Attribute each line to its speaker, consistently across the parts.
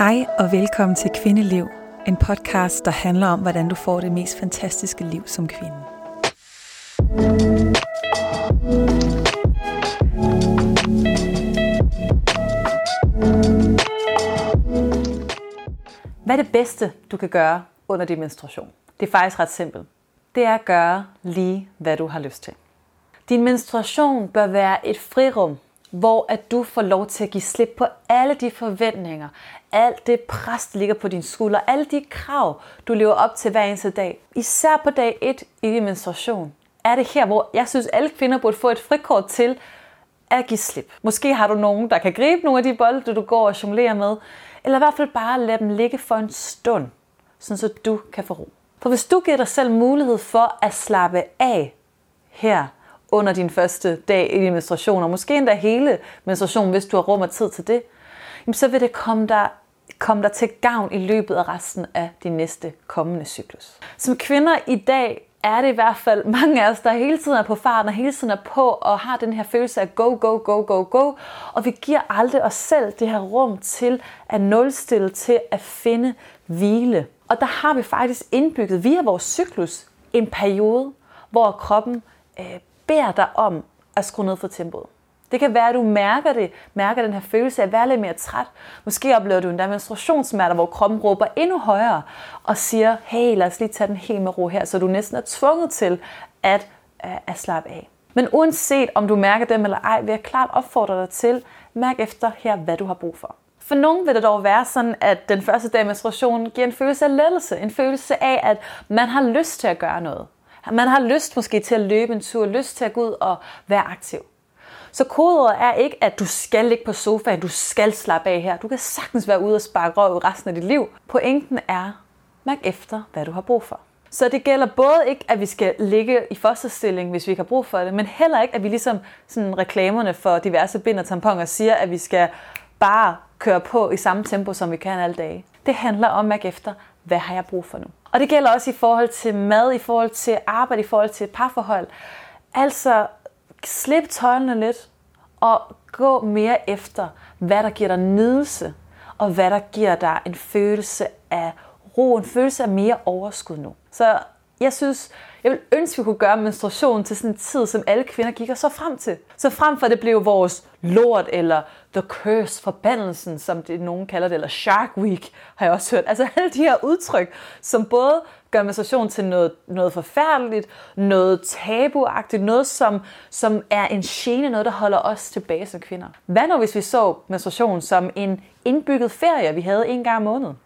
Speaker 1: Hej og velkommen til Kvindeliv, en podcast, der handler om, hvordan du får det mest fantastiske liv som kvinde. Hvad er det bedste, du kan gøre under din menstruation? Det er faktisk ret simpelt. Det er at gøre lige, hvad du har lyst til. Din menstruation bør være et frirum, hvor at du får lov til at give slip på alle de forventninger, alt det pres, der ligger på dine skuldre, alle de krav, du lever op til hver eneste dag. Især på dag 1 i din menstruation er det her, hvor jeg synes, alle kvinder burde få et frikort til at give slip. Måske har du nogen, der kan gribe nogle af de bolde, du går og jonglerer med, eller i hvert fald bare lade dem ligge for en stund, sådan så du kan få ro. For hvis du giver dig selv mulighed for at slappe af her under din første dag i din menstruation, og måske endda hele menstruationen, hvis du har rum og tid til det, så vil det komme dig, komme dig til gavn i løbet af resten af din næste kommende cyklus. Som kvinder i dag er det i hvert fald mange af os, der hele tiden er på farten og hele tiden er på og har den her følelse af go, go, go, go, go. Og vi giver aldrig os selv det her rum til at nulstille, til at finde hvile. Og der har vi faktisk indbygget via vores cyklus en periode, hvor kroppen øh, beder dig om at skrue ned for tempoet. Det kan være, at du mærker det, mærker den her følelse af at være lidt mere træt. Måske oplever du en menstruationssmerter, hvor kroppen råber endnu højere og siger, hey, lad os lige tage den helt med ro her, så du næsten er tvunget til at, at, at slappe af. Men uanset om du mærker dem eller ej, vil jeg klart opfordre dig til, mærk efter her, hvad du har brug for. For nogen vil det dog være sådan, at den første dag menstruation giver en følelse af lettelse. En følelse af, at man har lyst til at gøre noget. Man har lyst måske til at løbe en tur, lyst til at gå ud og være aktiv. Så kodeordet er ikke, at du skal ligge på sofaen, du skal slappe af her. Du kan sagtens være ude og sparke røv resten af dit liv. Pointen er, mærk efter, hvad du har brug for. Så det gælder både ikke, at vi skal ligge i fosterstilling, hvis vi ikke har brug for det, men heller ikke, at vi ligesom sådan reklamerne for diverse bind og tamponer siger, at vi skal bare køre på i samme tempo, som vi kan alle dage. Det handler om at mærke efter, hvad har jeg brug for nu? Og det gælder også i forhold til mad, i forhold til arbejde, i forhold til parforhold. Altså, slip tøjlene lidt og gå mere efter, hvad der giver dig nydelse, og hvad der giver dig en følelse af ro, en følelse af mere overskud nu. Så jeg synes, jeg vil ønske, at vi kunne gøre menstruation til sådan en tid, som alle kvinder kigger så frem til. Så frem for, at det blev vores lort, eller the curse, forbandelsen, som det nogen kalder det, eller shark week, har jeg også hørt. Altså alle de her udtryk, som både gør menstruation til noget, noget forfærdeligt, noget tabuagtigt, noget som, som er en gene, noget der holder os tilbage som kvinder. Hvad nu hvis vi så menstruation som en indbygget ferie, vi havde en gang om måneden?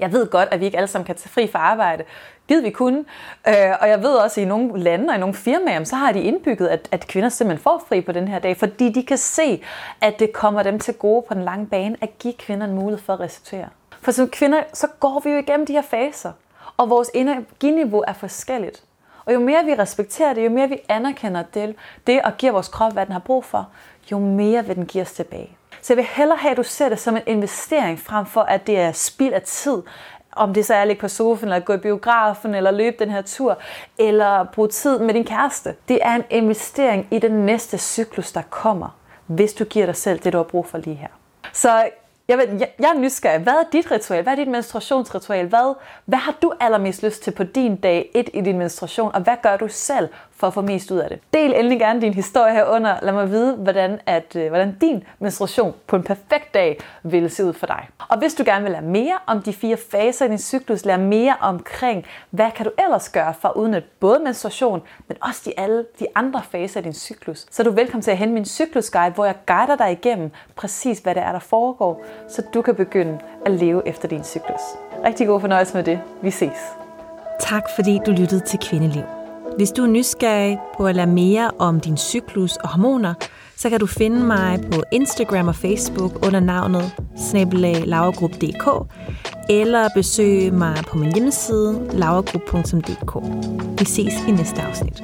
Speaker 1: Jeg ved godt, at vi ikke alle sammen kan tage fri fra arbejde. Gid vi kunne. Øh, og jeg ved også, at i nogle lande og i nogle firmaer, så har de indbygget, at, at kvinder simpelthen får fri på den her dag, fordi de kan se, at det kommer dem til gode på den lange bane at give kvinder en mulighed for at restituere. For som kvinder, så går vi jo igennem de her faser, og vores energiniveau er forskelligt. Og jo mere vi respekterer det, jo mere vi anerkender det, det og giver vores krop, hvad den har brug for, jo mere vil den give os tilbage. Så jeg vil hellere have, at du ser det som en investering, frem for at det er spild af tid. Om det så er at ligge på sofaen, eller gå i biografen, eller løbe den her tur, eller bruge tid med din kæreste. Det er en investering i den næste cyklus, der kommer, hvis du giver dig selv det, du har brug for lige her. Så jeg, ved, jeg, jeg er nysgerrig. Hvad er dit ritual? Hvad er dit menstruationsritual? Hvad, hvad har du allermest lyst til på din dag 1 i din menstruation? Og hvad gør du selv for at få mest ud af det? Del endelig gerne din historie herunder. Lad mig vide, hvordan, at, øh, hvordan din menstruation på en perfekt dag vil se ud for dig. Og hvis du gerne vil lære mere om de fire faser i din cyklus, lære mere omkring, hvad kan du ellers gøre for at udnytte både menstruation, men også de, alle de andre faser i din cyklus, så er du velkommen til at hente min cyklusguide, hvor jeg guider dig igennem præcis, hvad det er, der foregår, så du kan begynde at leve efter din cyklus. Rigtig god fornøjelse med det. Vi ses.
Speaker 2: Tak fordi du lyttede til Kvindeliv. Hvis du er nysgerrig på at lære mere om din cyklus og hormoner, så kan du finde mig på Instagram og Facebook under navnet snabelag.lavergrup.dk eller besøge mig på min hjemmeside lavergrup.dk. Vi ses i næste afsnit.